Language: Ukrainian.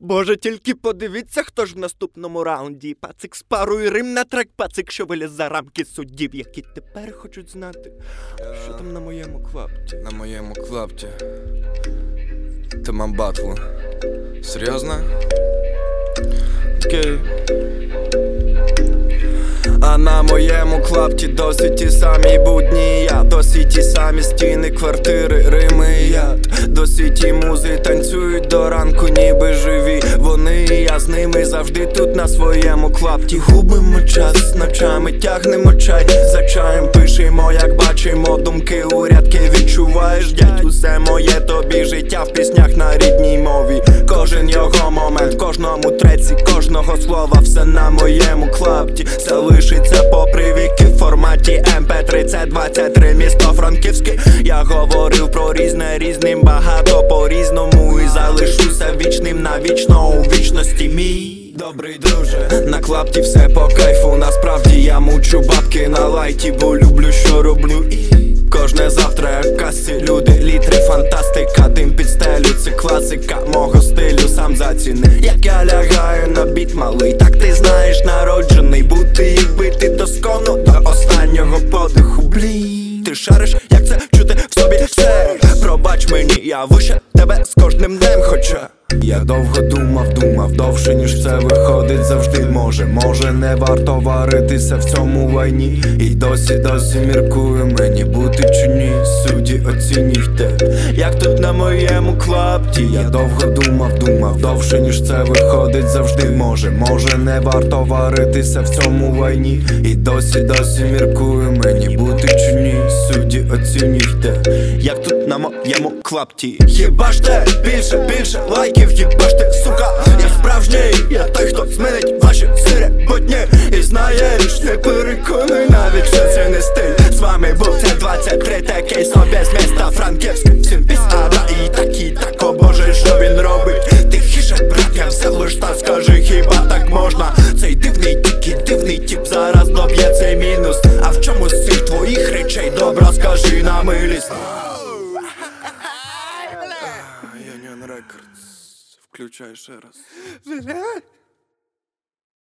Боже, тільки подивіться, хто ж в наступному раунді. Пацик з парою рим на трек, пацик, що виліз за рамки суддів, які тепер хочуть знати, що там на моєму клапті. На моєму клапті. Тема батлу. Серйозно? Окей. А на моєму клапті досі ті самі будні я Досі ті самі стіни, квартири, рими яд Досі ті музи до ранку, ніби живі. Вони і я з ними завжди тут на своєму клапті. Губимо час ночами, тягнемо чай. За чаєм пишемо, як бачимо думки у рядки. Відчуваєш, дядь, усе моє тобі. Життя в піснях на рідній мові. Кожен його момент, кожному треці, кожного слова, все на моєму клапті. Залишиться попри віки в форматі MP3 Це 23 місто Франківське. Я говорив про різне різним багато навічно у вічності мій. Добрий друже, на клапті все по кайфу. Насправді я мучу бабки на лайті, бо люблю, що роблю. І Кожне завтра як касі люди, літри, фантастика, дим під стелю, це класика мого стилю, сам заціни. Як я лягаю на біт малий, так ти знаєш, народжений бути і бити доскону до останнього подиху, блін Ти шариш, як це чути в собі? Все Пробач мені, я вище тебе з кожним днем, хоча я довго думав, думав, довше ніж це виходить завжди. Може, може не варто варитися в цьому вайні І досі, досі міркую мені бути чи ні? Судді оцінюйте, як тут на моєму клапті? Я довго думав, думав, довше ніж це виходить завжди. Може, може не варто варитися в цьому вайні І досі, досі міркую мені бути чи ні. Судді оцінюйте, як тут на моєму клапті. Єбаште більше, більше лайків, єбаште, сука Я справжній, я той, хто змінить ваші сире будні І знаєш, не переконуй навіть, що це не стиль. З вами був це 23 такий собі з міста Франківськ. Всім пісада і такі, так, добро скажи на милість Юніон Рекордс, включай ще раз